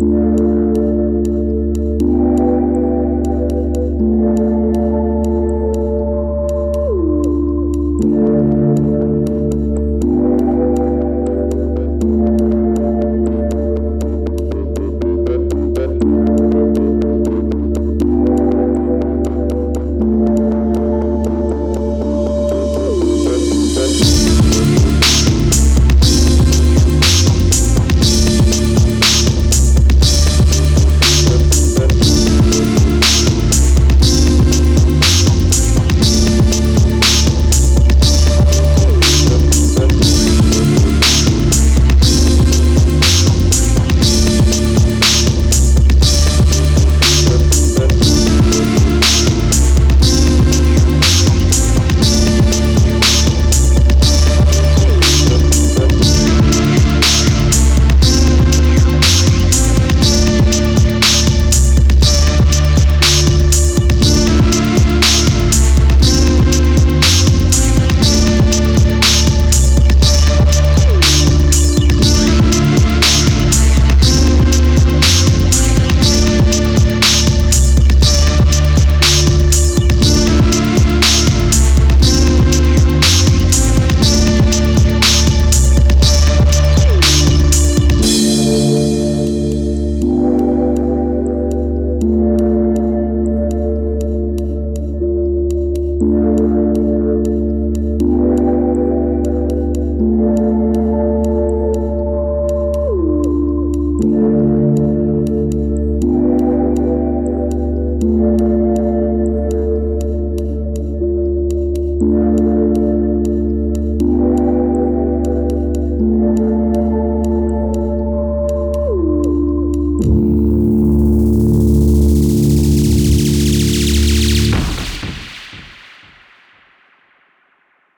Música